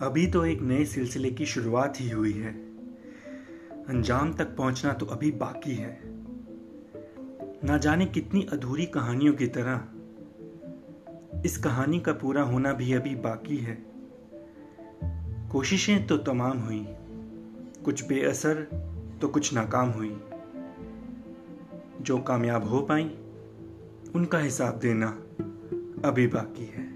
अभी तो एक नए सिलसिले की शुरुआत ही हुई है। अंजाम तक पहुँचना तो अभी बाकी है। ना जाने कितनी अधूरी कहानियों की तरह। इस कहानी का पूरा होना भी अभी बाकी है। कोशिशें तो तमाम हुई। कुछ बेअसर तो कुछ नाकाम हुई। जो कामयाब हो पाई, उनका हिसाब देना अभी बाकी है।